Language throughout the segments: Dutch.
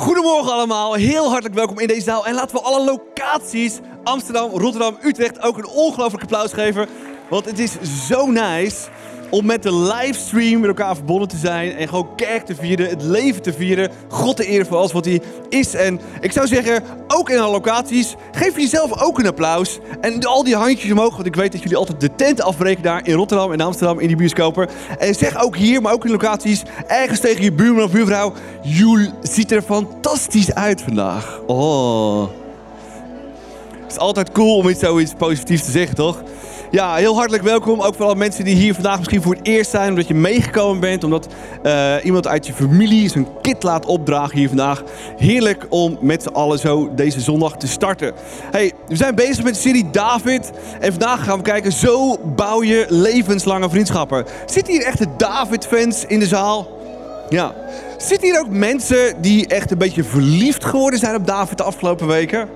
Goedemorgen allemaal, heel hartelijk welkom in deze zaal. En laten we alle locaties, Amsterdam, Rotterdam, Utrecht, ook een ongelooflijk applaus geven. Want het is zo nice om met de livestream met elkaar verbonden te zijn. En gewoon kerk te vieren, het leven te vieren. God te eren voor alles wat hij is. En ik zou zeggen, ook in alle locaties, geef jezelf ook een applaus. En al die handjes omhoog, want ik weet dat jullie altijd de tent afbreken daar in Rotterdam en Amsterdam in die bioscopen. En zeg ook hier, maar ook in locaties, ergens tegen je buurman of buurvrouw. Joel ziet er fantastisch uit vandaag. Oh. Het is altijd cool om iets zoiets positiefs te zeggen, toch? Ja, heel hartelijk welkom. Ook voor alle mensen die hier vandaag misschien voor het eerst zijn. Omdat je meegekomen bent. Omdat uh, iemand uit je familie zijn kit laat opdragen hier vandaag. Heerlijk om met z'n allen zo deze zondag te starten. Hey, we zijn bezig met de serie David. En vandaag gaan we kijken, zo bouw je levenslange vriendschappen. Zitten hier echte David-fans in de zaal? Ja. Zitten hier ook mensen die echt een beetje verliefd geworden zijn op David de afgelopen weken?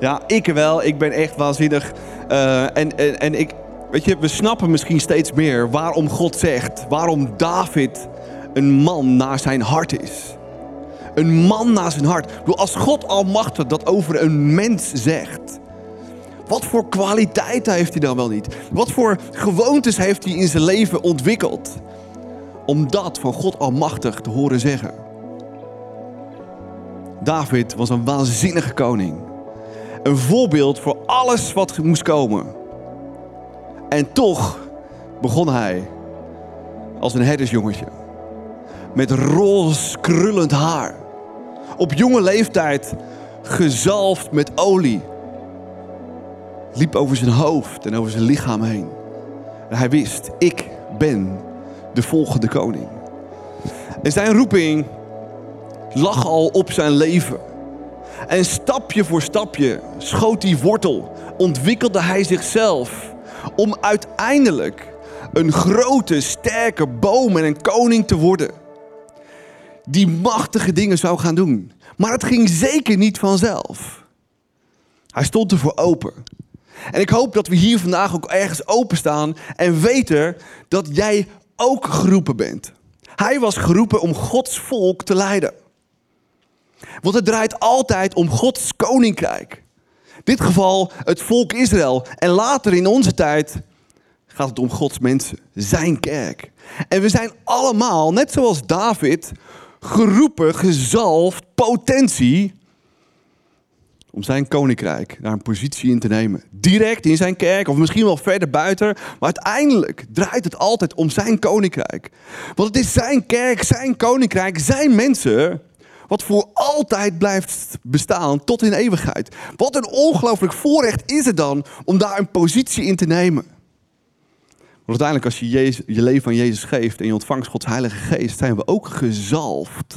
Ja, ik wel. Ik ben echt waanzinnig uh, en, en, en ik, weet je, we snappen misschien steeds meer waarom God zegt, waarom David een man naar zijn hart is. Een man naar zijn hart. Ik als God almachtig dat over een mens zegt, wat voor kwaliteiten heeft hij dan wel niet? Wat voor gewoontes heeft hij in zijn leven ontwikkeld? Om dat van God almachtig te horen zeggen. David was een waanzinnige koning. Een voorbeeld voor alles wat moest komen. En toch begon hij als een herdersjongetje. Met roze krullend haar. Op jonge leeftijd gezalfd met olie. Liep over zijn hoofd en over zijn lichaam heen. En hij wist, ik ben de volgende koning. En zijn roeping lag al op zijn leven. En stapje voor stapje schoot die wortel, ontwikkelde hij zichzelf om uiteindelijk een grote, sterke boom en een koning te worden. Die machtige dingen zou gaan doen. Maar het ging zeker niet vanzelf. Hij stond ervoor open. En ik hoop dat we hier vandaag ook ergens openstaan en weten dat jij ook geroepen bent. Hij was geroepen om Gods volk te leiden. Want het draait altijd om Gods koninkrijk. In dit geval het volk Israël. En later in onze tijd gaat het om Gods mensen, zijn kerk. En we zijn allemaal, net zoals David, geroepen, gezalfd, potentie om zijn koninkrijk daar een positie in te nemen. Direct in zijn kerk of misschien wel verder buiten. Maar uiteindelijk draait het altijd om zijn koninkrijk. Want het is zijn kerk, zijn koninkrijk, zijn mensen wat voor altijd blijft bestaan tot in eeuwigheid. Wat een ongelooflijk voorrecht is het dan om daar een positie in te nemen. Want uiteindelijk als je je leven aan Jezus geeft en je ontvangt Gods Heilige Geest, zijn we ook gezalfd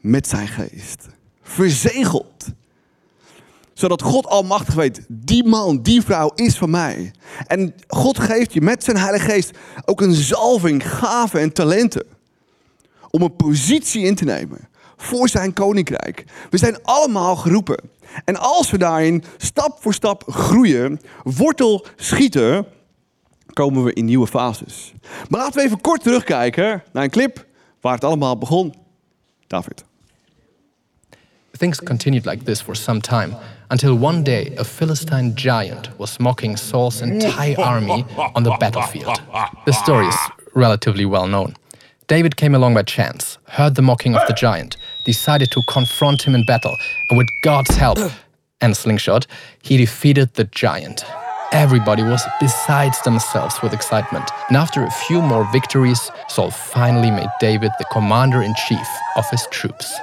met zijn geest. Verzegeld. Zodat God almachtig weet, die man, die vrouw is van mij. En God geeft je met zijn Heilige Geest ook een zalving, gaven en talenten om een positie in te nemen voor zijn koninkrijk. We zijn allemaal geroepen. En als we daarin stap voor stap groeien, wortel schieten, komen we in nieuwe fases. Maar laten we even kort terugkijken naar een clip waar het allemaal begon. David. Things continued like this for some time until one day a Philistine giant was mocking Saul's entire army on the battlefield. The story is relatively well known. David came along by chance, heard the mocking of the giant, decided to confront him in battle, and with God's help and slingshot, he defeated the giant. Everybody was besides themselves with excitement, and after a few more victories, Saul finally made David the commander in chief of his troops.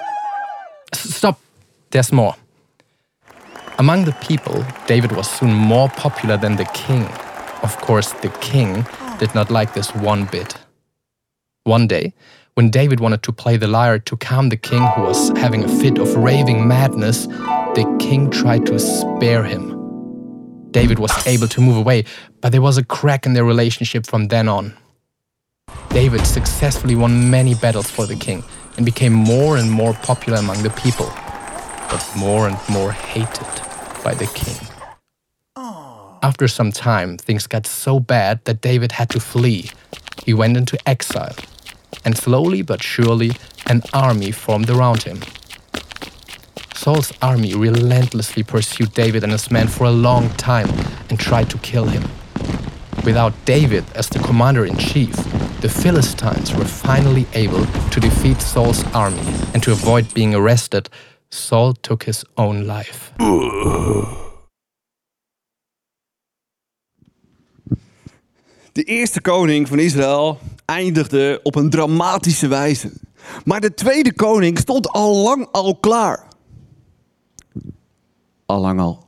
Stop, there's more. Among the people, David was soon more popular than the king. Of course, the king ah. did not like this one bit. One day, when David wanted to play the lyre to calm the king who was having a fit of raving madness, the king tried to spare him. David was able to move away, but there was a crack in their relationship from then on. David successfully won many battles for the king and became more and more popular among the people, but more and more hated by the king. After some time, things got so bad that David had to flee. He went into exile and slowly but surely an army formed around him. Saul's army relentlessly pursued David and his men for a long time and tried to kill him. Without David as the commander in chief, the Philistines were finally able to defeat Saul's army, and to avoid being arrested, Saul took his own life. De eerste koning van Israël eindigde op een dramatische wijze. Maar de tweede koning stond al lang al klaar. Al lang al.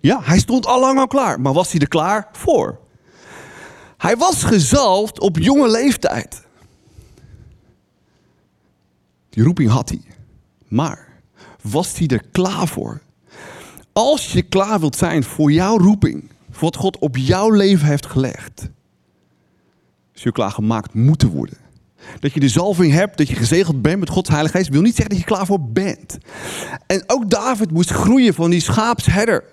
Ja, hij stond al lang al klaar. Maar was hij er klaar voor? Hij was gezalfd op jonge leeftijd. Die roeping had hij. Maar was hij er klaar voor? Als je klaar wilt zijn voor jouw roeping, wat God op jouw leven heeft gelegd, zul je klaargemaakt moeten worden. Dat je de zalving hebt, dat je gezegeld bent met Gods Heilige Geest, wil niet zeggen dat je klaar voor bent. En ook David moest groeien van die schaapsherder.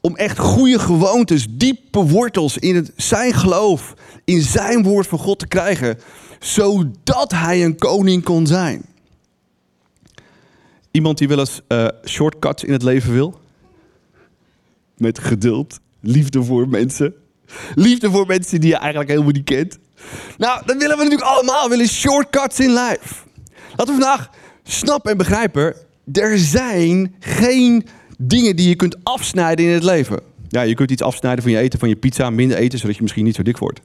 Om echt goede gewoontes, diepe wortels in het, zijn geloof, in zijn woord van God te krijgen. Zodat hij een koning kon zijn. Iemand die wel eens uh, shortcuts in het leven wil? Met geduld, liefde voor mensen. Liefde voor mensen die je eigenlijk helemaal niet kent. Nou, dat willen we natuurlijk allemaal. We willen shortcuts in life. Laten we vandaag snappen en begrijpen. Er zijn geen dingen die je kunt afsnijden in het leven. Ja, je kunt iets afsnijden van je eten, van je pizza, minder eten, zodat je misschien niet zo dik wordt.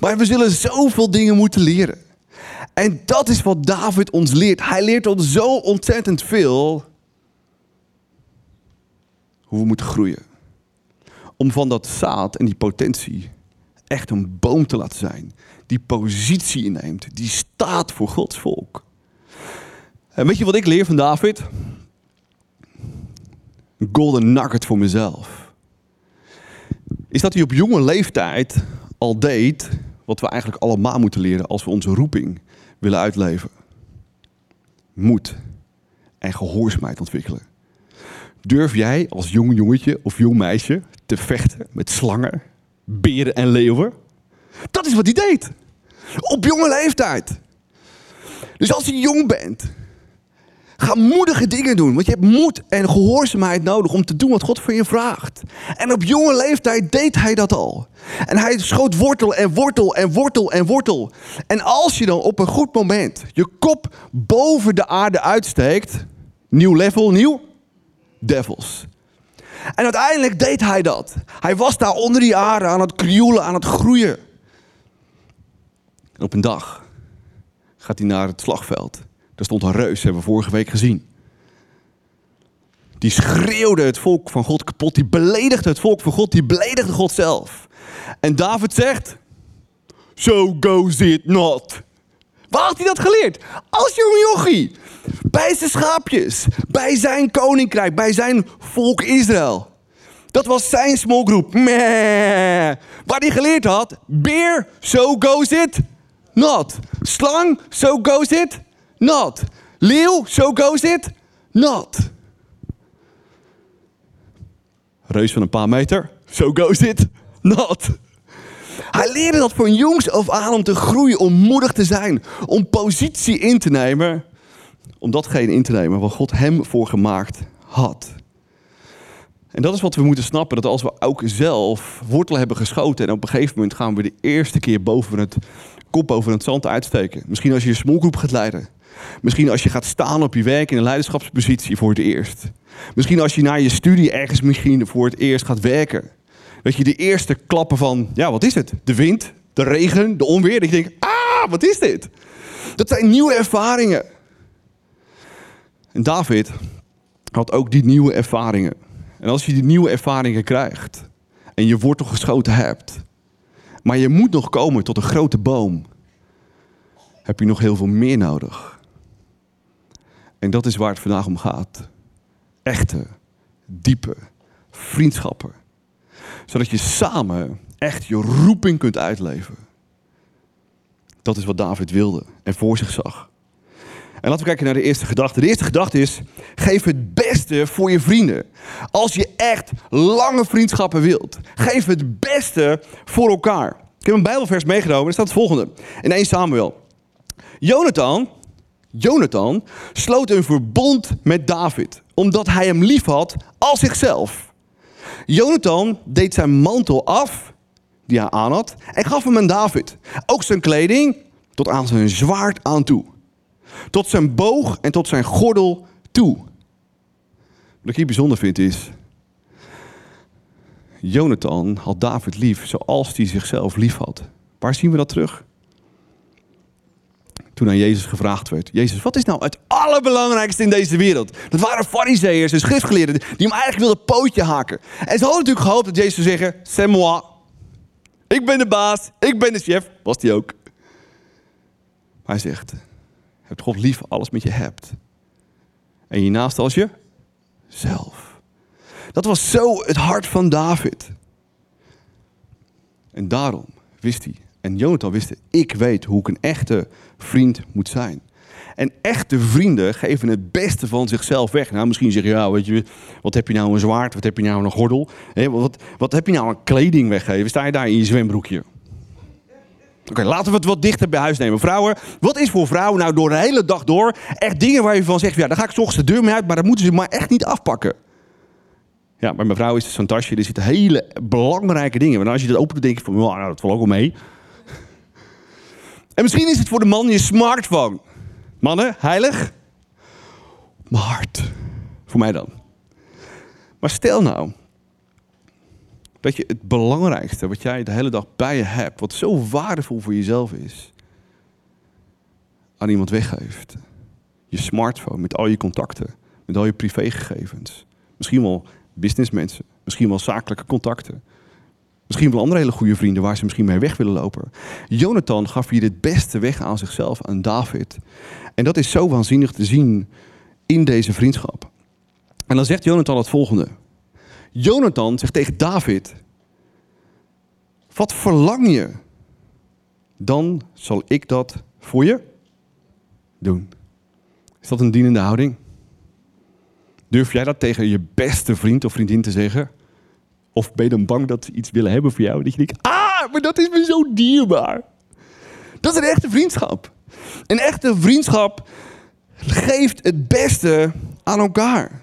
Maar we zullen zoveel dingen moeten leren. En dat is wat David ons leert. Hij leert ons zo ontzettend veel hoe we moeten groeien. Om van dat zaad en die potentie echt een boom te laten zijn. Die positie inneemt. Die staat voor Gods volk. En weet je wat ik leer van David? Een golden nugget voor mezelf. Is dat hij op jonge leeftijd al deed wat we eigenlijk allemaal moeten leren als we onze roeping willen uitleven. Moed en gehoorzaamheid ontwikkelen. Durf jij als jong jongetje of jong meisje te vechten met slangen, beren en leeuwen? Dat is wat hij deed. Op jonge leeftijd. Dus als je jong bent, ga moedige dingen doen. Want je hebt moed en gehoorzaamheid nodig om te doen wat God van je vraagt. En op jonge leeftijd deed hij dat al. En hij schoot wortel en wortel en wortel en wortel. En als je dan op een goed moment je kop boven de aarde uitsteekt, nieuw level, nieuw devils. En uiteindelijk deed hij dat. Hij was daar onder die aarde aan het krioelen, aan het groeien. En op een dag gaat hij naar het slagveld. Daar stond een reus, hebben we vorige week gezien. Die schreeuwde het volk van God kapot. Die beledigde het volk van God. Die beledigde God zelf. En David zegt: So goes it not. Waar had hij dat geleerd? Als jonge jochie. Bij zijn schaapjes. Bij zijn koninkrijk. Bij zijn volk Israël. Dat was zijn small group. Waar hij geleerd had. Beer, so goes it not. Slang, so goes it not. Leeuw, so goes it not. Reus van een paar meter, so goes it not. Hij leerde dat van jongs af aan om te groeien, om moedig te zijn, om positie in te nemen, om datgene in te nemen wat God hem voor gemaakt had. En dat is wat we moeten snappen, dat als we ook zelf wortelen hebben geschoten en op een gegeven moment gaan we de eerste keer boven het kop boven het zand uitsteken. Misschien als je een smallgroep gaat leiden. Misschien als je gaat staan op je werk in een leiderschapspositie voor het eerst. Misschien als je na je studie ergens misschien voor het eerst gaat werken. Dat je de eerste klappen van, ja, wat is het? De wind, de regen, de onweer. Je denkt, ah, wat is dit? Dat zijn nieuwe ervaringen. En David had ook die nieuwe ervaringen. En als je die nieuwe ervaringen krijgt en je wortel geschoten hebt, maar je moet nog komen tot een grote boom, heb je nog heel veel meer nodig. En dat is waar het vandaag om gaat. Echte, diepe vriendschappen zodat je samen echt je roeping kunt uitleven. Dat is wat David wilde en voor zich zag. En laten we kijken naar de eerste gedachte. De eerste gedachte is: geef het beste voor je vrienden. Als je echt lange vriendschappen wilt, geef het beste voor elkaar. Ik heb een Bijbelvers meegenomen. Er staat het volgende. In 1 Samuel. Jonathan, Jonathan sloot een verbond met David. Omdat hij hem lief had als zichzelf. Jonathan deed zijn mantel af, die hij aan had, en gaf hem aan David. Ook zijn kleding, tot aan zijn zwaard aan toe. Tot zijn boog en tot zijn gordel toe. Wat ik hier bijzonder vind is. Jonathan had David lief zoals hij zichzelf lief had. Waar zien we dat terug? Toen aan Jezus gevraagd werd: Jezus, wat is nou het allerbelangrijkste in deze wereld? Dat waren fariseërs en schriftgeleerden die hem eigenlijk wilden pootje haken. En ze hadden natuurlijk gehoopt dat Jezus zou zeggen: C'est moi. Ik ben de baas, ik ben de chef. Was hij ook. Hij zegt: Heb God lief alles met je hebt. En je naast als je zelf. Dat was zo het hart van David. En daarom wist hij, en Jonathan wist, ik weet hoe ik een echte vriend moet zijn. En echte vrienden geven het beste van zichzelf weg. Nou, misschien zeg je, ja, weet je, wat heb je nou een zwaard? Wat heb je nou een gordel? Wat, wat heb je nou een kleding weggeven? Sta je daar in je zwembroekje? Oké, laten we het wat dichter bij huis nemen. Vrouwen, wat is voor vrouwen nou door de hele dag door echt dingen waar je van zegt, ja, daar ga ik ochtends de deur mee uit, maar dat moeten ze maar echt niet afpakken. Ja, bij mijn vrouw is het zo'n tasje, er zitten hele belangrijke dingen. Maar als je dat opent, denk je van, nou, dat valt ook wel mee. En misschien is het voor de man je smartphone. Mannen, heilig. Mijn hart. Voor mij dan. Maar stel nou dat je het belangrijkste wat jij de hele dag bij je hebt, wat zo waardevol voor jezelf is, aan iemand weggeeft. Je smartphone met al je contacten, met al je privégegevens. Misschien wel businessmensen, misschien wel zakelijke contacten. Misschien wel andere hele goede vrienden waar ze misschien mee weg willen lopen. Jonathan gaf hier het beste weg aan zichzelf, aan David. En dat is zo waanzinnig te zien in deze vriendschap. En dan zegt Jonathan het volgende. Jonathan zegt tegen David: Wat verlang je? Dan zal ik dat voor je doen. Is dat een dienende houding? Durf jij dat tegen je beste vriend of vriendin te zeggen? Of ben je dan bang dat ze iets willen hebben voor jou? Dat je denkt, ah, maar dat is me zo dierbaar. Dat is een echte vriendschap. Een echte vriendschap geeft het beste aan elkaar.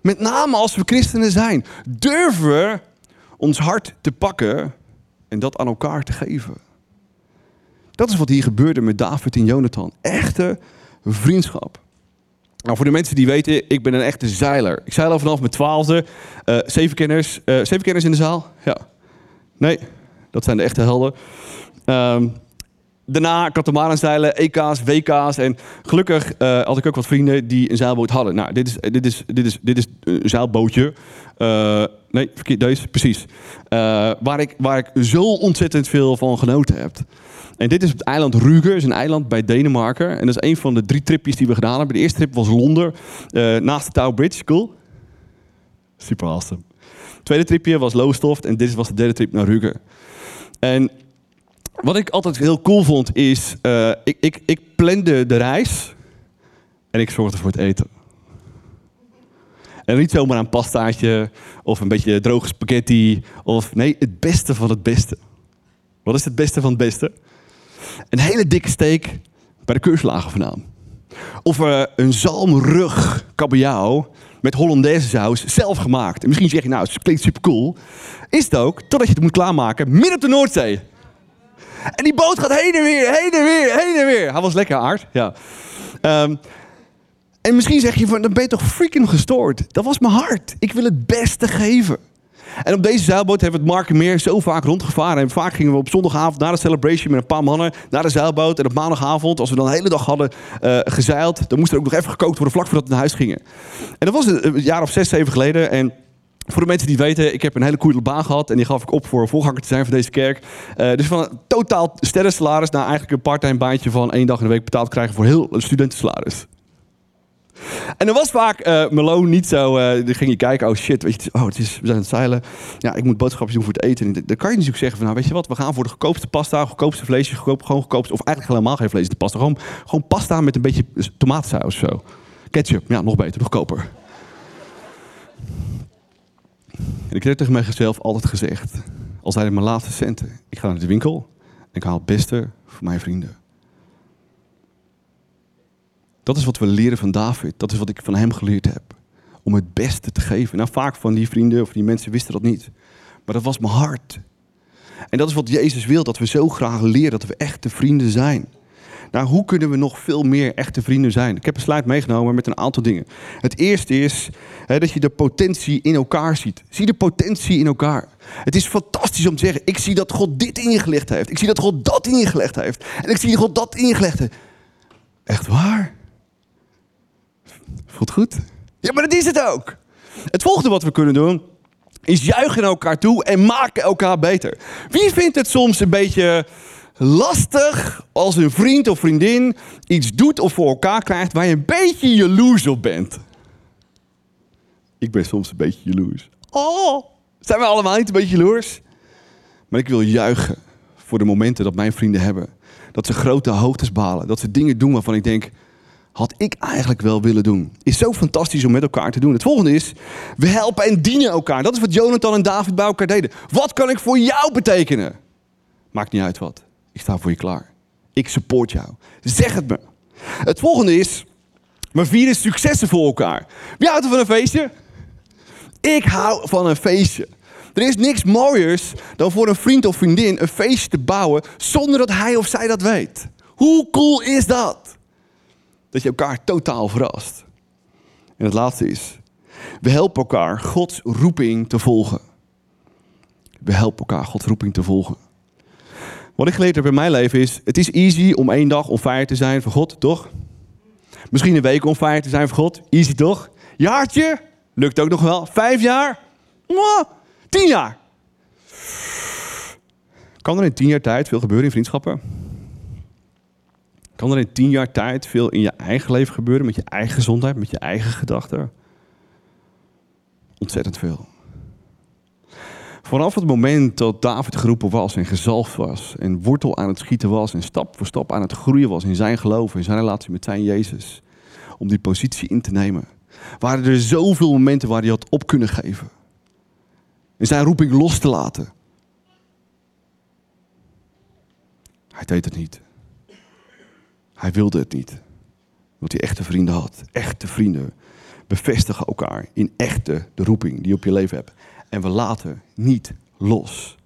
Met name als we christenen zijn. Durven we ons hart te pakken en dat aan elkaar te geven. Dat is wat hier gebeurde met David en Jonathan. Echte vriendschap. Nou, voor de mensen die weten, ik ben een echte zeiler. Ik zeil al vanaf mijn twaalfde. Uh, zeven kenners. Uh, zeven kenners in de zaal? Ja. Nee, dat zijn de echte helden. Um, daarna katamaran zeilen, EK's, WK's. En gelukkig uh, had ik ook wat vrienden die een zeilboot hadden. Nou, dit is, dit is, dit is, dit is een zeilbootje. Uh, nee, verkeerd, deze, precies. Waar, ik, waar ik zo ontzettend veel van genoten heb. En dit is het eiland Rügen, is een eiland bij Denemarken. En dat is een van de drie tripjes die we gedaan hebben. De eerste trip was Londen, naast de Tower Bridge. Cool? Super awesome. Het tweede tripje was Lowestoft en dit was de derde trip naar Rügen. En wat ik altijd heel cool vond is, uh, ik, ik, ik plande de reis en ik zorgde voor het eten. En niet zomaar een pastaatje of een beetje droge spaghetti. Of nee, het beste van het beste. Wat is het beste van het beste? Een hele dikke steak bij de keurslagen vandaan. Of uh, een zalmrug kabeljauw met Hollandaise saus zelf gemaakt. En misschien zeg je nou, het klinkt super cool. Is het ook, totdat je het moet klaarmaken midden op de Noordzee. En die boot gaat heen en weer, heen en weer, heen en weer. Hij was lekker aard, ja. Um, en misschien zeg je van, dan ben je toch freaking gestoord. Dat was mijn hart. Ik wil het beste geven. En op deze zeilboot hebben we het Markenmeer zo vaak rondgevaren. En vaak gingen we op zondagavond na de celebration met een paar mannen naar de zeilboot. En op maandagavond, als we dan de hele dag hadden uh, gezeild, dan moest er ook nog even gekookt worden vlak voordat we naar huis gingen. En dat was een jaar of zes, zeven geleden. En voor de mensen die weten, ik heb een hele coole baan gehad en die gaf ik op voor voorganger te zijn van deze kerk. Uh, dus van een totaal sterrensalaris naar eigenlijk een parttime baantje van één dag in de week betaald krijgen voor heel een studentensalaris. En er was vaak uh, loon niet zo. Uh, dan ging je kijken, oh shit, weet je, oh, het is, we zijn aan het zeilen. Ja, ik moet boodschapjes doen voor het eten. En dan kan je natuurlijk zeggen van, nou weet je wat, we gaan voor de goedkoopste pasta, goedkoopste vleesje, goedkoop, gewoon goedkoopste, of eigenlijk helemaal geen vlees, de pasta. Gewoon, gewoon pasta met een beetje tomatensaus of zo. Ketchup, ja, nog beter, nog goedkoper. En ik heb tegen mezelf altijd gezegd: Al zijn het mijn laatste centen. Ik ga naar de winkel en ik haal het beste voor mijn vrienden. Dat is wat we leren van David. Dat is wat ik van hem geleerd heb. Om het beste te geven. Nou, vaak van die vrienden of die mensen wisten dat niet. Maar dat was mijn hart. En dat is wat Jezus wil. Dat we zo graag leren dat we echte vrienden zijn. Nou, hoe kunnen we nog veel meer echte vrienden zijn? Ik heb een slide meegenomen met een aantal dingen. Het eerste is hè, dat je de potentie in elkaar ziet. Zie de potentie in elkaar. Het is fantastisch om te zeggen: ik zie dat God dit in je gelegd heeft. Ik zie dat God dat in je gelegd heeft. En ik zie dat God dat in je gelegd heeft. Echt waar? Voelt goed? Ja, maar dat is het ook. Het volgende wat we kunnen doen is juichen elkaar toe en maken elkaar beter. Wie vindt het soms een beetje lastig als een vriend of vriendin iets doet of voor elkaar krijgt waar je een beetje jaloers op bent? Ik ben soms een beetje jaloers. Oh, zijn we allemaal niet een beetje jaloers? Maar ik wil juichen voor de momenten dat mijn vrienden hebben. Dat ze grote hoogtes balen. Dat ze dingen doen waarvan ik denk, had ik eigenlijk wel willen doen. Is zo fantastisch om met elkaar te doen. Het volgende is, we helpen en dienen elkaar. Dat is wat Jonathan en David bij elkaar deden. Wat kan ik voor jou betekenen? Maakt niet uit wat. Ik sta voor je klaar. Ik support jou. Zeg het me. Het volgende is, we vieren successen voor elkaar. Wie houdt er van een feestje? Ik hou van een feestje. Er is niks mooiers dan voor een vriend of vriendin een feestje te bouwen zonder dat hij of zij dat weet. Hoe cool is dat? Dat je elkaar totaal verrast. En het laatste is, we helpen elkaar Gods roeping te volgen. We helpen elkaar Gods roeping te volgen. Wat ik geleerd heb in mijn leven is, het is easy om één dag on fire te zijn voor God, toch? Misschien een week on fire te zijn voor God, easy toch? Jaartje, lukt ook nog wel. Vijf jaar, Mwah. tien jaar. Kan er in tien jaar tijd veel gebeuren in vriendschappen? Kan er in tien jaar tijd veel in je eigen leven gebeuren, met je eigen gezondheid, met je eigen gedachten? Ontzettend veel. Vanaf het moment dat David geroepen was en gezalfd was en wortel aan het schieten was en stap voor stap aan het groeien was in zijn geloof, in zijn relatie met zijn Jezus, om die positie in te nemen, waren er zoveel momenten waar hij had op kunnen geven. En zijn roeping los te laten. Hij deed het niet. Hij wilde het niet. Want hij echte vrienden had. Echte vrienden bevestigen elkaar in echte de roeping die je op je leven hebt. En we laten niet los.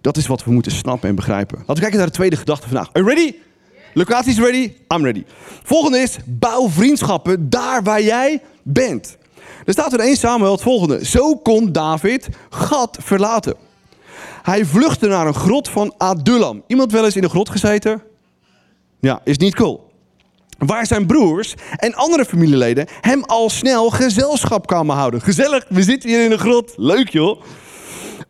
Dat is wat we moeten snappen en begrijpen. Laten we kijken naar de tweede gedachte vandaag. Are you ready? Locatie is ready? I'm ready. Volgende is, bouw vriendschappen daar waar jij bent. Er staat in 1 Samuel het volgende. Zo kon David Gad verlaten. Hij vluchtte naar een grot van Adullam. Iemand wel eens in de grot gezeten? Ja, is niet cool. Waar zijn broers en andere familieleden hem al snel gezelschap kwamen houden. Gezellig, we zitten hier in een grot. Leuk joh.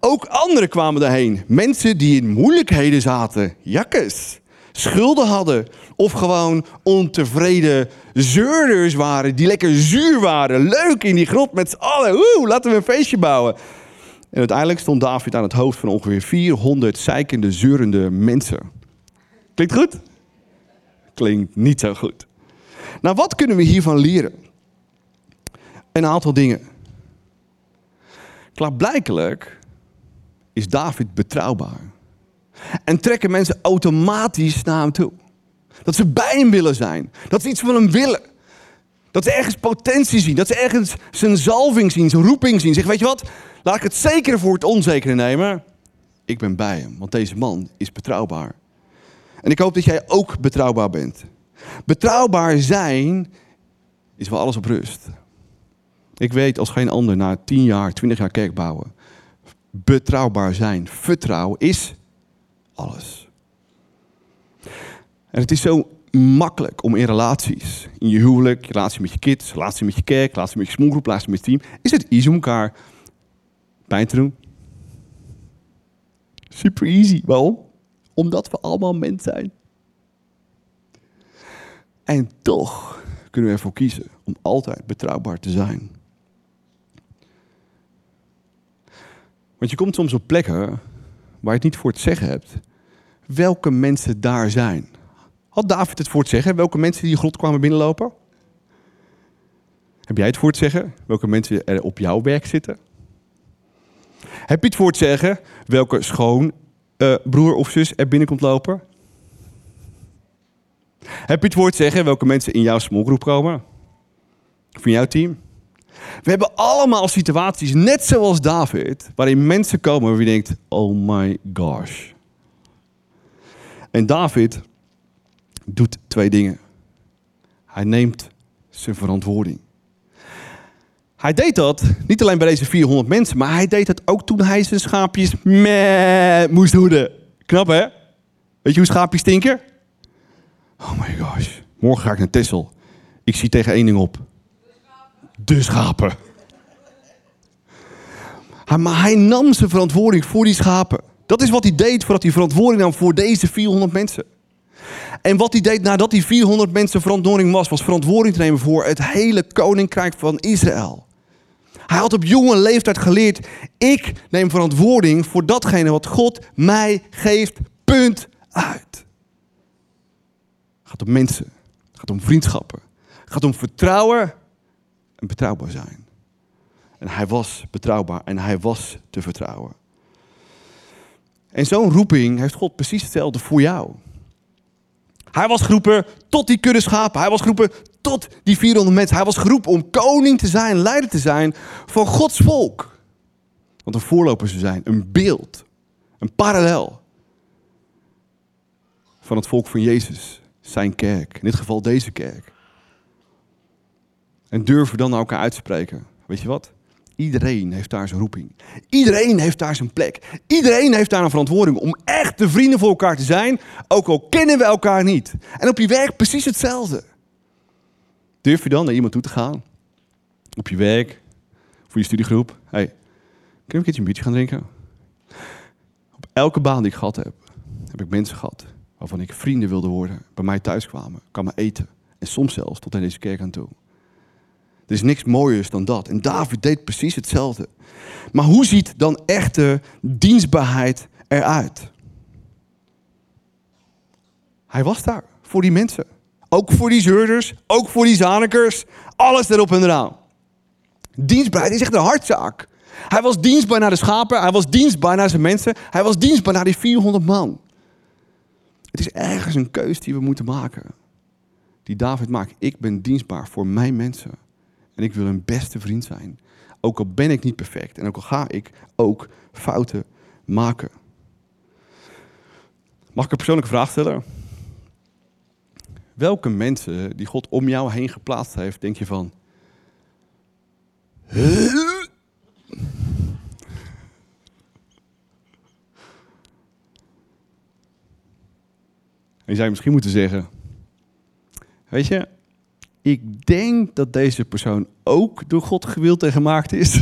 Ook anderen kwamen daarheen. Mensen die in moeilijkheden zaten. Jakkes. Schulden hadden. Of gewoon ontevreden zeurders waren. Die lekker zuur waren. Leuk in die grot met z'n allen. Oeh, laten we een feestje bouwen. En uiteindelijk stond David aan het hoofd van ongeveer 400 zeikende, zeurende mensen. Klinkt goed? Klinkt niet zo goed. Nou, wat kunnen we hiervan leren? Een aantal dingen. Klaarblijkelijk is David betrouwbaar. En trekken mensen automatisch naar hem toe. Dat ze bij hem willen zijn. Dat ze iets van hem willen. Dat ze ergens potentie zien. Dat ze ergens zijn zalving zien, zijn roeping zien. Zeg, weet je wat? Laat ik het zeker voor het onzekere nemen. Ik ben bij hem, want deze man is betrouwbaar. En ik hoop dat jij ook betrouwbaar bent. Betrouwbaar zijn is wel alles op rust. Ik weet als geen ander na 10 jaar, 20 jaar kerk bouwen. Betrouwbaar zijn, vertrouwen is alles. En het is zo makkelijk om in relaties, in je huwelijk, relatie met je kids, relatie met je kerk, relatie met je smoelgroep, relatie met je team, is het easy om elkaar pijn te doen. Super easy. Waarom? Omdat we allemaal mens zijn. En toch kunnen we ervoor kiezen om altijd betrouwbaar te zijn. Want je komt soms op plekken waar je het niet voor het zeggen hebt. Welke mensen daar zijn. Had David het voor het zeggen? Welke mensen die grot kwamen binnenlopen? Heb jij het voor het zeggen? Welke mensen er op jouw werk zitten? Heb je het voor het zeggen welke schoon uh, broer of zus er binnenkomt lopen? Heb je het het zeggen welke mensen in jouw smallgroep komen? Of in jouw team? We hebben allemaal situaties, net zoals David, waarin mensen komen waar je denkt, oh my gosh. En David doet twee dingen. Hij neemt zijn verantwoording. Hij deed dat niet alleen bij deze 400 mensen, maar hij deed het ook toen hij zijn schaapjes meh moest hoeden. Knap hè? Weet je hoe schaapjes stinken? Oh my gosh. Morgen ga ik naar Tessel. Ik zie tegen één ding op. De schapen. Maar hij nam zijn verantwoording voor die schapen. Dat is wat hij deed voordat hij verantwoording nam voor deze 400 mensen. En wat hij deed nadat die 400 mensen verantwoording was, was verantwoording te nemen voor het hele koninkrijk van Israël. Hij had op jonge leeftijd geleerd: ik neem verantwoording voor datgene wat God mij geeft. Punt uit. Het gaat om mensen. Het gaat om vriendschappen. Het gaat om vertrouwen en betrouwbaar zijn. En hij was betrouwbaar en hij was te vertrouwen. En zo'n roeping heeft God precies hetzelfde voor jou. Hij was geroepen tot die kudde schapen. Hij was geroepen tot die 400 mensen. Hij was geroepen om koning te zijn, leider te zijn van Gods volk. Want een voorloper te zijn, een beeld, een parallel van het volk van Jezus, zijn kerk. In dit geval deze kerk. En durven dan naar elkaar uit te spreken. Weet je wat? Iedereen heeft daar zijn roeping. Iedereen heeft daar zijn plek. Iedereen heeft daar een verantwoording om echt de vrienden voor elkaar te zijn, ook al kennen we elkaar niet. En op je werk precies hetzelfde. Durf je dan naar iemand toe te gaan? Op je werk, voor je studiegroep. Hey, kun je een keertje een biertje gaan drinken? Op elke baan die ik gehad heb, heb ik mensen gehad waarvan ik vrienden wilde worden, bij mij thuis kwamen, kwamen eten. En soms zelfs tot in deze kerk aan toe. Er is niks mooiers dan dat. En David deed precies hetzelfde. Maar hoe ziet dan echte dienstbaarheid eruit? Hij was daar voor die mensen. Ook voor die zeurders, ook voor die zanekers. Alles erop en eraan. Dienstbaarheid is echt een hartzaak. Hij was dienstbaar naar de schapen, hij was dienstbaar naar zijn mensen, hij was dienstbaar naar die 400 man. Het is ergens een keus die we moeten maken. Die David maakt. Ik ben dienstbaar voor mijn mensen. En ik wil hun beste vriend zijn. Ook al ben ik niet perfect. En ook al ga ik ook fouten maken. Mag ik een persoonlijke vraag stellen? Welke mensen die God om jou heen geplaatst heeft, denk je van... En je zou misschien moeten zeggen: Weet je, ik denk dat deze persoon ook door God gewild en gemaakt is.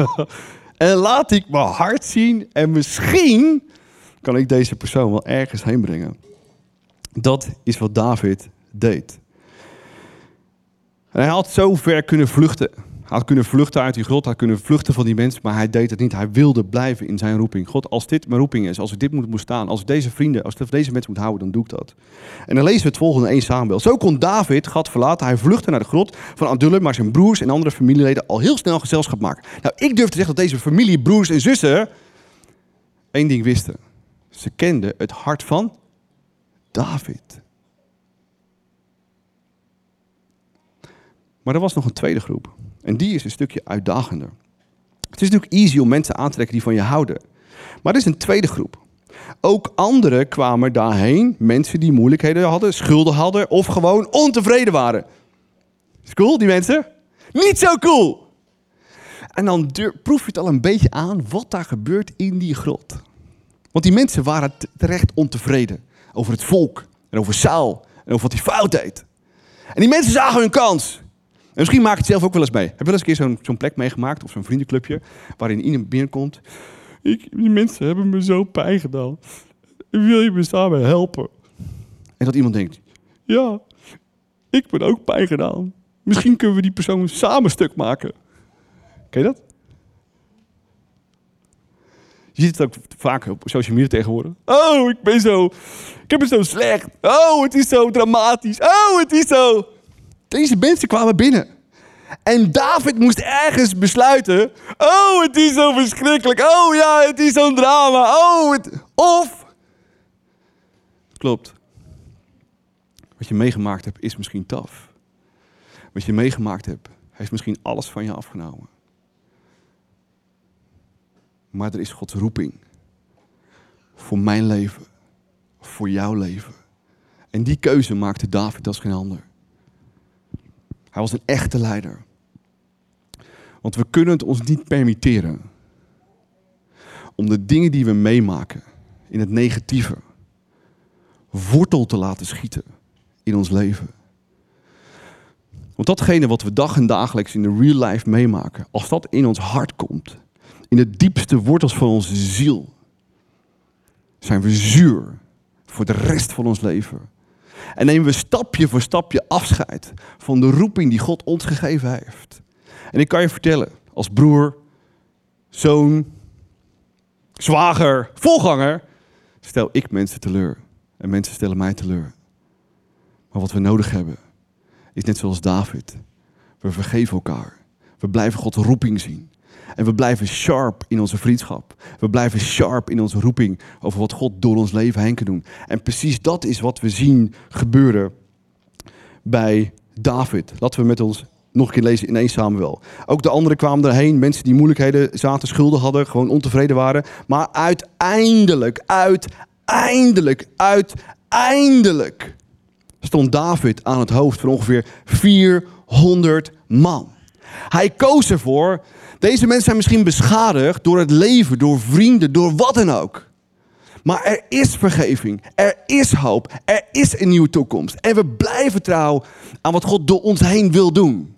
en laat ik mijn hart zien en misschien kan ik deze persoon wel ergens heen brengen. Dat is wat David deed. En hij had zo ver kunnen vluchten had kunnen vluchten uit die grot, had kunnen vluchten van die mensen, maar hij deed het niet. Hij wilde blijven in zijn roeping. God, als dit mijn roeping is, als ik dit moet, moet staan, als ik deze vrienden, als ik deze mensen moet houden, dan doe ik dat. En dan lezen we het volgende 1 Samuel. Zo kon David God verlaten. Hij vluchtte naar de grot van Adullam, maar zijn broers en andere familieleden al heel snel gezelschap maken. Nou, ik durf te zeggen dat deze familie, broers en zussen, één ding wisten. Ze kenden het hart van David. Maar er was nog een tweede groep. En die is een stukje uitdagender. Het is natuurlijk easy om mensen aan te trekken die van je houden. Maar er is een tweede groep. Ook anderen kwamen daarheen, mensen die moeilijkheden hadden, schulden hadden of gewoon ontevreden waren. Is cool, die mensen? Niet zo cool! En dan proef je het al een beetje aan wat daar gebeurt in die grot. Want die mensen waren terecht ontevreden over het volk en over Saul en over wat hij fout deed. En die mensen zagen hun kans misschien maak je het zelf ook wel eens mee. Heb je wel eens een keer zo'n zo'n plek meegemaakt of zo'n vriendenclubje waarin iemand binnenkomt? Ik, die mensen hebben me zo pijn gedaan. Wil je me samen helpen? En dat iemand denkt, ja, ik ben ook pijn gedaan. Misschien kunnen we die persoon samen stuk maken. Ken je dat? Je ziet het ook vaak op social media tegenwoordig. Oh, ik ben zo. Ik heb het zo slecht. Oh, het is zo dramatisch. Oh, het is zo. Deze mensen kwamen binnen. En David moest ergens besluiten. Oh, het is zo verschrikkelijk. Oh ja, het is zo'n drama. Oh, het... Of. Klopt. Wat je meegemaakt hebt is misschien taf. Wat je meegemaakt hebt, heeft misschien alles van je afgenomen. Maar er is Gods roeping. Voor mijn leven. Voor jouw leven. En die keuze maakte David als geen ander. Hij was een echte leider. Want we kunnen het ons niet permitteren om de dingen die we meemaken in het negatieve wortel te laten schieten in ons leven. Want datgene wat we dag en dagelijks in de real life meemaken, als dat in ons hart komt, in de diepste wortels van onze ziel, zijn we zuur voor de rest van ons leven. En nemen we stapje voor stapje afscheid van de roeping die God ons gegeven heeft. En ik kan je vertellen, als broer, zoon, zwager, volganger, stel ik mensen teleur. En mensen stellen mij teleur. Maar wat we nodig hebben, is net zoals David. We vergeven elkaar. We blijven Gods roeping zien. En we blijven sharp in onze vriendschap. We blijven sharp in onze roeping over wat God door ons leven heen kan doen. En precies dat is wat we zien gebeuren bij David. Laten we met ons nog een keer lezen in 1 Samuel. Ook de anderen kwamen erheen. Mensen die moeilijkheden zaten, schulden hadden, gewoon ontevreden waren. Maar uiteindelijk, uiteindelijk, uiteindelijk stond David aan het hoofd van ongeveer 400 man. Hij koos ervoor. Deze mensen zijn misschien beschadigd door het leven, door vrienden, door wat dan ook. Maar er is vergeving, er is hoop, er is een nieuwe toekomst. En we blijven trouw aan wat God door ons heen wil doen.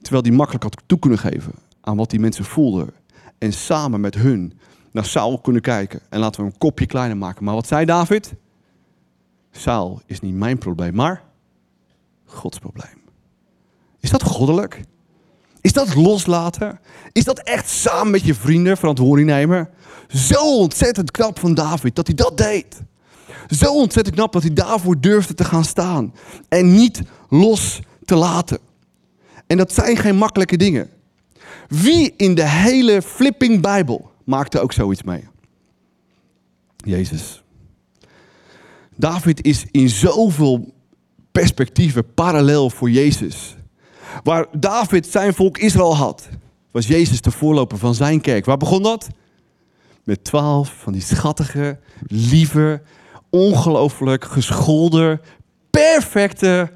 Terwijl die makkelijk had toe kunnen geven aan wat die mensen voelden. En samen met hun naar Saul kunnen kijken. En laten we een kopje kleiner maken. Maar wat zei David? Saul is niet mijn probleem, maar Gods probleem. Is dat goddelijk? Is dat loslaten? Is dat echt samen met je vrienden verantwoording nemen? Zo ontzettend knap van David dat hij dat deed. Zo ontzettend knap dat hij daarvoor durfde te gaan staan. En niet los te laten. En dat zijn geen makkelijke dingen. Wie in de hele flipping Bijbel maakte ook zoiets mee? Jezus. David is in zoveel perspectieven parallel voor Jezus. Waar David zijn volk Israël had, was Jezus de voorloper van zijn kerk. Waar begon dat? Met twaalf van die schattige, lieve, ongelooflijk geschoolde, perfecte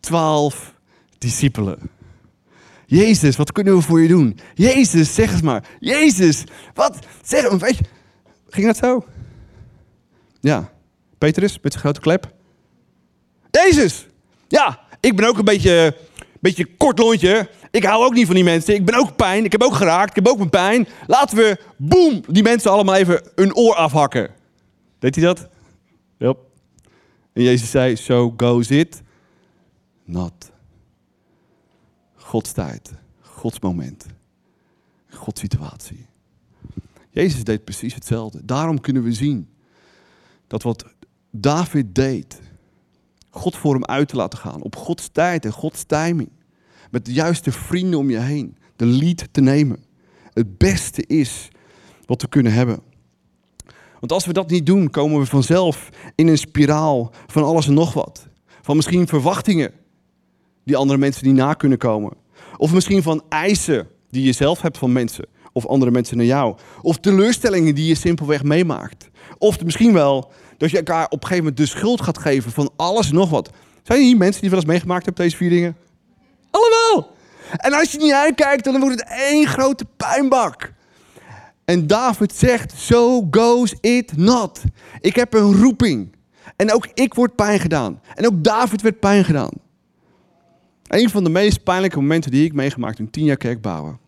twaalf discipelen. Jezus, wat kunnen we voor je doen? Jezus, zeg eens maar. Jezus, wat? Zeg, weet je, ging dat zo? Ja. Petrus met zijn grote klep. Jezus! Ja, ik ben ook een beetje, beetje kort lontje. Ik hou ook niet van die mensen. Ik ben ook pijn. Ik heb ook geraakt. Ik heb ook mijn pijn. Laten we, boem, die mensen allemaal even een oor afhakken. Deed hij dat? Ja. En Jezus zei, so goes it not. Gods tijd. Gods moment. Gods situatie. Jezus deed precies hetzelfde. Daarom kunnen we zien dat wat David deed. God voor hem uit te laten gaan. Op Gods tijd en Gods timing. Met de juiste vrienden om je heen. De lead te nemen. Het beste is wat we kunnen hebben. Want als we dat niet doen, komen we vanzelf in een spiraal van alles en nog wat. Van misschien verwachtingen die andere mensen niet na kunnen komen. Of misschien van eisen die je zelf hebt van mensen. Of andere mensen naar jou. Of teleurstellingen die je simpelweg meemaakt. Of misschien wel dat je elkaar op een gegeven moment de schuld gaat geven van alles en nog wat. Zijn er hier mensen die wel eens meegemaakt hebben, deze vier dingen? Allemaal! En als je niet uitkijkt, dan wordt het één grote puinbak. En David zegt, so goes it not. Ik heb een roeping. En ook ik word pijn gedaan. En ook David werd pijn gedaan. Een van de meest pijnlijke momenten die ik meegemaakt in tien jaar kerk bouwen.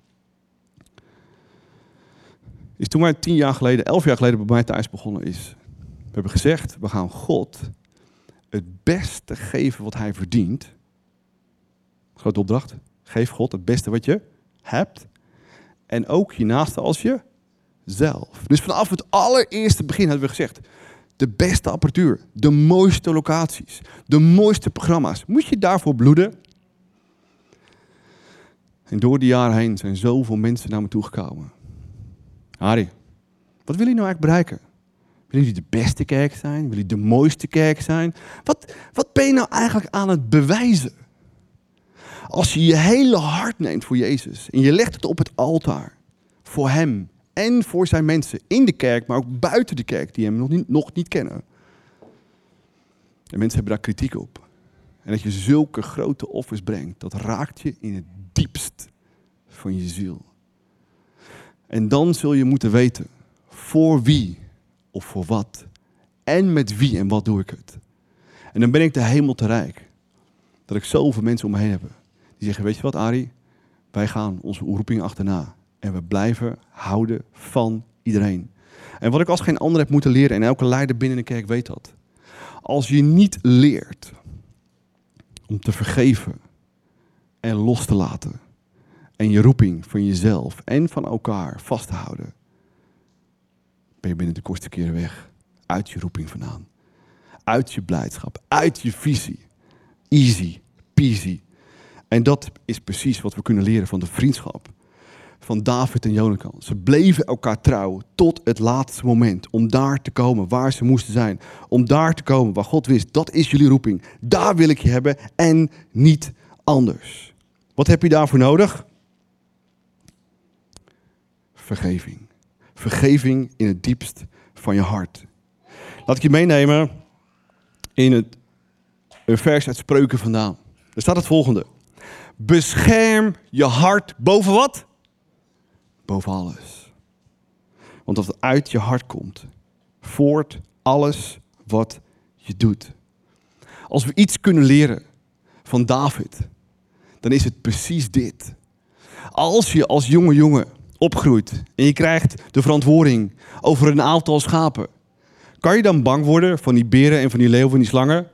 Is toen wij tien jaar geleden, elf jaar geleden bij mij thuis begonnen is. We hebben gezegd, we gaan God het beste geven wat hij verdient. Grote opdracht. Geef God het beste wat je hebt. En ook je naaste als je zelf. Dus vanaf het allereerste begin hebben we gezegd, de beste apparatuur, de mooiste locaties, de mooiste programma's. Moet je daarvoor bloeden? En door die jaren heen zijn zoveel mensen naar me toegekomen. Harry, wat wil je nou eigenlijk bereiken? Wil je de beste kerk zijn? Wil je de mooiste kerk zijn? Wat, wat ben je nou eigenlijk aan het bewijzen? Als je je hele hart neemt voor Jezus en je legt het op het altaar voor Hem en voor zijn mensen in de kerk, maar ook buiten de kerk die Hem nog niet, nog niet kennen. En mensen hebben daar kritiek op. En dat je zulke grote offers brengt, dat raakt je in het diepst van je ziel. En dan zul je moeten weten voor wie of voor wat. En met wie en wat doe ik het. En dan ben ik de hemel te rijk. Dat ik zoveel mensen om me heen heb. Die zeggen, weet je wat Ari? Wij gaan onze roeping achterna. En we blijven houden van iedereen. En wat ik als geen ander heb moeten leren, en elke leider binnen de kerk weet dat. Als je niet leert om te vergeven en los te laten. En je roeping van jezelf en van elkaar vast te houden. Ben je binnen de kortste keren weg. Uit je roeping vandaan. Uit je blijdschap. Uit je visie. Easy peasy. En dat is precies wat we kunnen leren van de vriendschap van David en Jonathan. Ze bleven elkaar trouw tot het laatste moment. Om daar te komen waar ze moesten zijn. Om daar te komen waar God wist, dat is jullie roeping. Daar wil ik je hebben en niet anders. Wat heb je daarvoor nodig? Vergeving. Vergeving in het diepst van je hart. Laat ik je meenemen in het, een vers uit Spreuken vandaan. Er staat het volgende. Bescherm je hart boven wat? Boven alles. Want het uit je hart komt, voort alles wat je doet. Als we iets kunnen leren van David, dan is het precies dit. Als je als jonge jongen opgroeit en je krijgt de verantwoording over een aantal schapen, kan je dan bang worden van die beren en van die leeuwen en die slangen?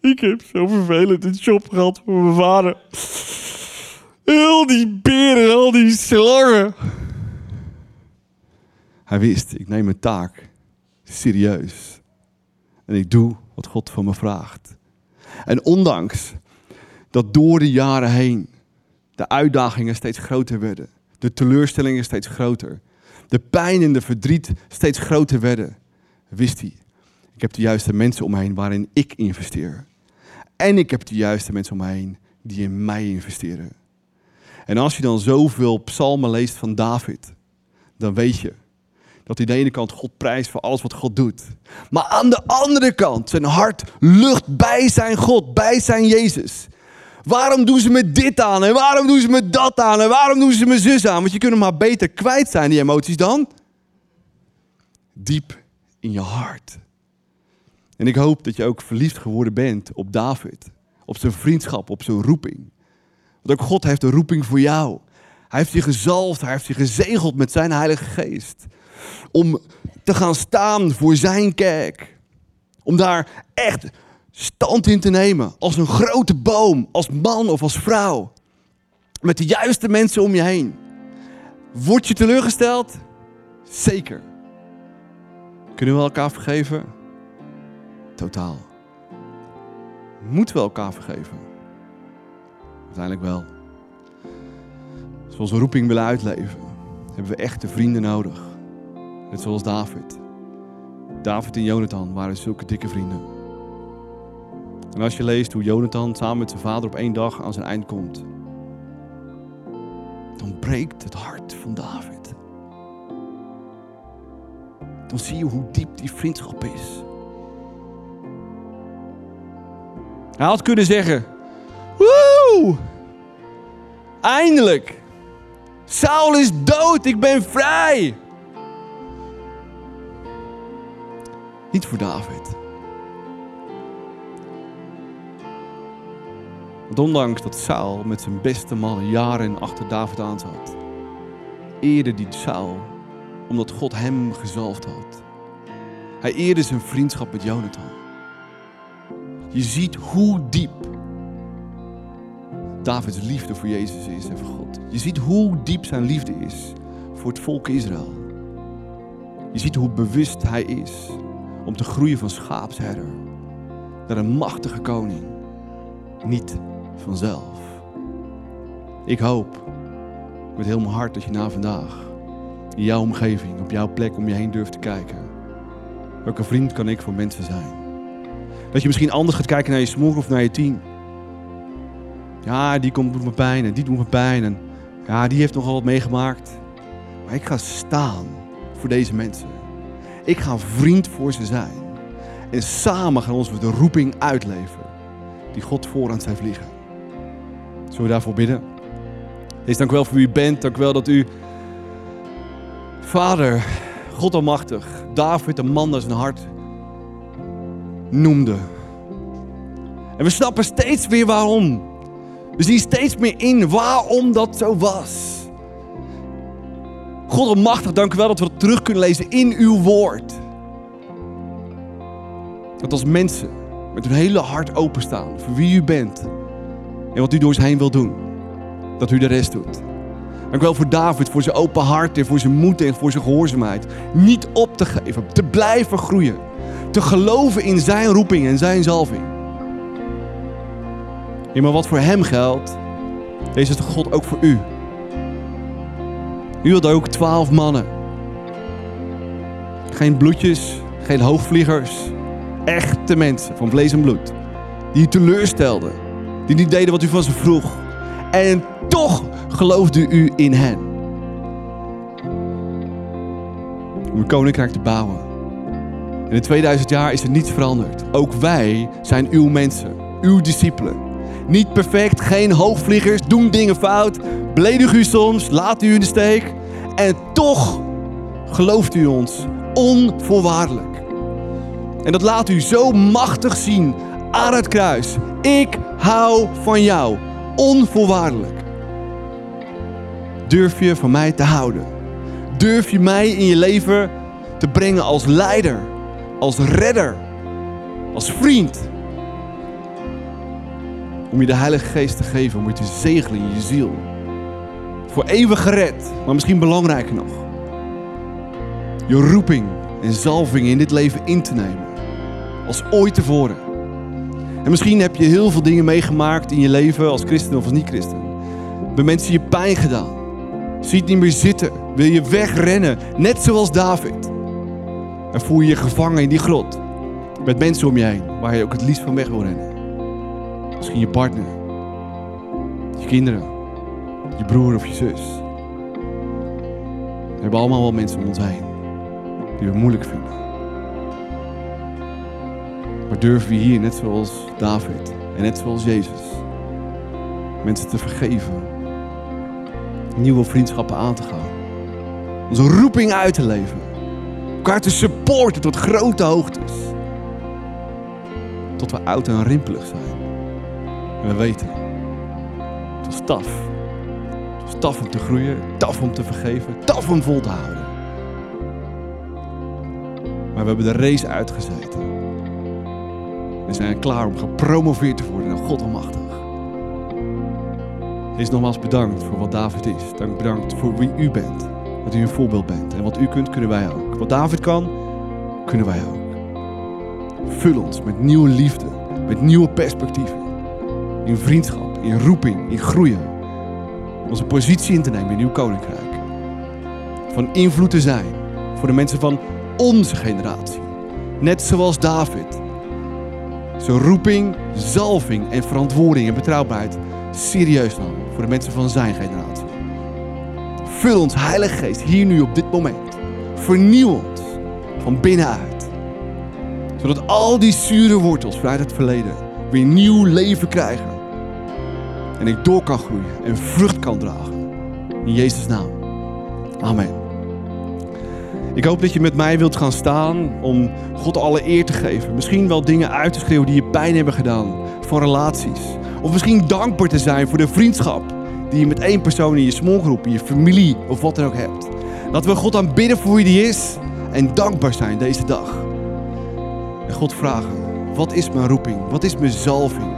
Ik heb zo vervelend een job gehad voor mijn vader. Al die beren, al die slangen. Hij wist, ik neem mijn taak serieus. En ik doe wat God van me vraagt. En ondanks dat door de jaren heen de uitdagingen steeds groter werden, de teleurstellingen steeds groter, de pijn en de verdriet steeds groter werden, wist hij, ik heb de juiste mensen om me heen waarin ik investeer. En ik heb de juiste mensen om heen die in mij investeren. En als je dan zoveel psalmen leest van David, dan weet je dat hij aan de ene kant God prijst voor alles wat God doet. Maar aan de andere kant zijn hart lucht bij zijn God, bij zijn Jezus. Waarom doen ze me dit aan? En waarom doen ze me dat aan? En waarom doen ze me zus aan? Want je kunt hem maar beter kwijt zijn, die emoties dan. Diep in je hart. En ik hoop dat je ook verliefd geworden bent op David. Op zijn vriendschap, op zijn roeping. Want ook God heeft een roeping voor jou. Hij heeft je gezalfd, hij heeft je gezegeld met zijn Heilige Geest. Om te gaan staan voor zijn kerk. Om daar echt stand in te nemen. Als een grote boom, als man of als vrouw. Met de juiste mensen om je heen. Word je teleurgesteld? Zeker. Kunnen we elkaar vergeven? Totaal. Moeten we elkaar vergeven? Uiteindelijk wel. Als we onze roeping willen uitleven, hebben we echte vrienden nodig. Net zoals David. David en Jonathan waren zulke dikke vrienden. En als je leest hoe Jonathan samen met zijn vader op één dag aan zijn eind komt, dan breekt het hart van David. Dan zie je hoe diep die vriendschap is. Hij had kunnen zeggen: Woe! Eindelijk! Saul is dood, ik ben vrij! Niet voor David. Want ondanks dat Saul met zijn beste mannen jaren achter David aan zat, eerde die Saul omdat God hem gezalfd had. Hij eerde zijn vriendschap met Jonathan. Je ziet hoe diep Davids liefde voor Jezus is en voor God. Je ziet hoe diep zijn liefde is voor het volk Israël. Je ziet hoe bewust hij is om te groeien van schaapsherder naar een machtige koning. Niet vanzelf. Ik hoop met heel mijn hart dat je na vandaag in jouw omgeving, op jouw plek om je heen durft te kijken. Welke vriend kan ik voor mensen zijn? Dat je misschien anders gaat kijken naar je smoor of naar je team. Ja, die komt, doet me pijn en die doet me pijn. En ja, die heeft nogal wat meegemaakt. Maar ik ga staan voor deze mensen. Ik ga vriend voor ze zijn. En samen gaan we ons de roeping uitleven die God voor aan heeft vliegen. Zullen we daarvoor bidden? Heer, dank wel voor wie u bent. Dank wel dat u, Vader, God almachtig, David, een man naar zijn hart, noemde. En we snappen steeds weer waarom. We zien steeds meer in waarom dat zo was. God almachtig, dank u wel dat we dat terug kunnen lezen in uw woord. Dat als mensen met hun hele hart openstaan voor wie u bent en wat u door ons heen wil doen, dat u de rest doet. Dank u wel voor David, voor zijn open hart en voor zijn moed en voor zijn gehoorzaamheid. Niet op te geven, te blijven groeien. Te geloven in zijn roeping en zijn zalving. Ja, maar wat voor hem geldt, deze is God ook voor u. U had ook twaalf mannen. Geen bloedjes, geen hoogvliegers. Echte mensen van vlees en bloed. Die u teleurstelden. Die niet deden wat u van ze vroeg. En toch geloofde u in hen. Om een koninkrijk te bouwen. In 2000 jaar is er niets veranderd. Ook wij zijn uw mensen. Uw discipelen. Niet perfect, geen hoogvliegers, doen dingen fout. Beledig u soms, laat u in de steek. En toch gelooft u ons onvoorwaardelijk. En dat laat u zo machtig zien aan het kruis. Ik hou van jou, onvoorwaardelijk. Durf je van mij te houden? Durf je mij in je leven te brengen als leider, als redder, als vriend? Om je de Heilige Geest te geven, om je te zegelen in je ziel. Voor eeuwig gered, maar misschien belangrijker nog. Je roeping en zalving in dit leven in te nemen. Als ooit tevoren. En misschien heb je heel veel dingen meegemaakt in je leven als christen of als niet-christen. Bij mensen je pijn gedaan. Zie het niet meer zitten. Wil je wegrennen, net zoals David. En voel je je gevangen in die grot. Met mensen om je heen, waar je ook het liefst van weg wil rennen. Misschien je partner. Je kinderen. Je broer of je zus. We hebben allemaal wel mensen om ons heen. Die we moeilijk vinden. Maar durven we hier, net zoals David en net zoals Jezus, mensen te vergeven. Nieuwe vriendschappen aan te gaan. Onze roeping uit te leven. Elkaar te supporten tot grote hoogtes. Tot we oud en rimpelig zijn. En we weten, het was taf. Het was taf om te groeien, taf om te vergeven, taf om vol te houden. Maar we hebben de race uitgezeten. We zijn klaar om gepromoveerd te worden naar God almachtig. Is nogmaals bedankt voor wat David is. Dank bedankt voor wie u bent. Dat u een voorbeeld bent. En wat u kunt, kunnen wij ook. Wat David kan, kunnen wij ook. Vul ons met nieuwe liefde, met nieuwe perspectieven. In vriendschap, in roeping, in groeien. Onze positie in te nemen in uw koninkrijk. Van invloed te zijn voor de mensen van onze generatie. Net zoals David. Zijn roeping, zalving en verantwoording en betrouwbaarheid serieus nam voor de mensen van zijn generatie. Vul ons, Heilige Geest, hier nu op dit moment. Vernieuw ons van binnenuit. Zodat al die zure wortels vanuit het verleden weer nieuw leven krijgen. En ik door kan groeien en vrucht kan dragen. In Jezus' naam. Amen. Ik hoop dat je met mij wilt gaan staan om God alle eer te geven. Misschien wel dingen uit te schreeuwen die je pijn hebben gedaan. Van relaties. Of misschien dankbaar te zijn voor de vriendschap die je met één persoon in je smallgroep, in je familie of wat dan ook hebt. Laten we God aanbidden voor wie die is en dankbaar zijn deze dag. En God vragen, wat is mijn roeping? Wat is mijn zalving?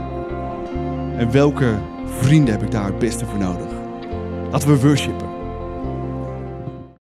En welke vrienden heb ik daar het beste voor nodig? Laten we worshipen.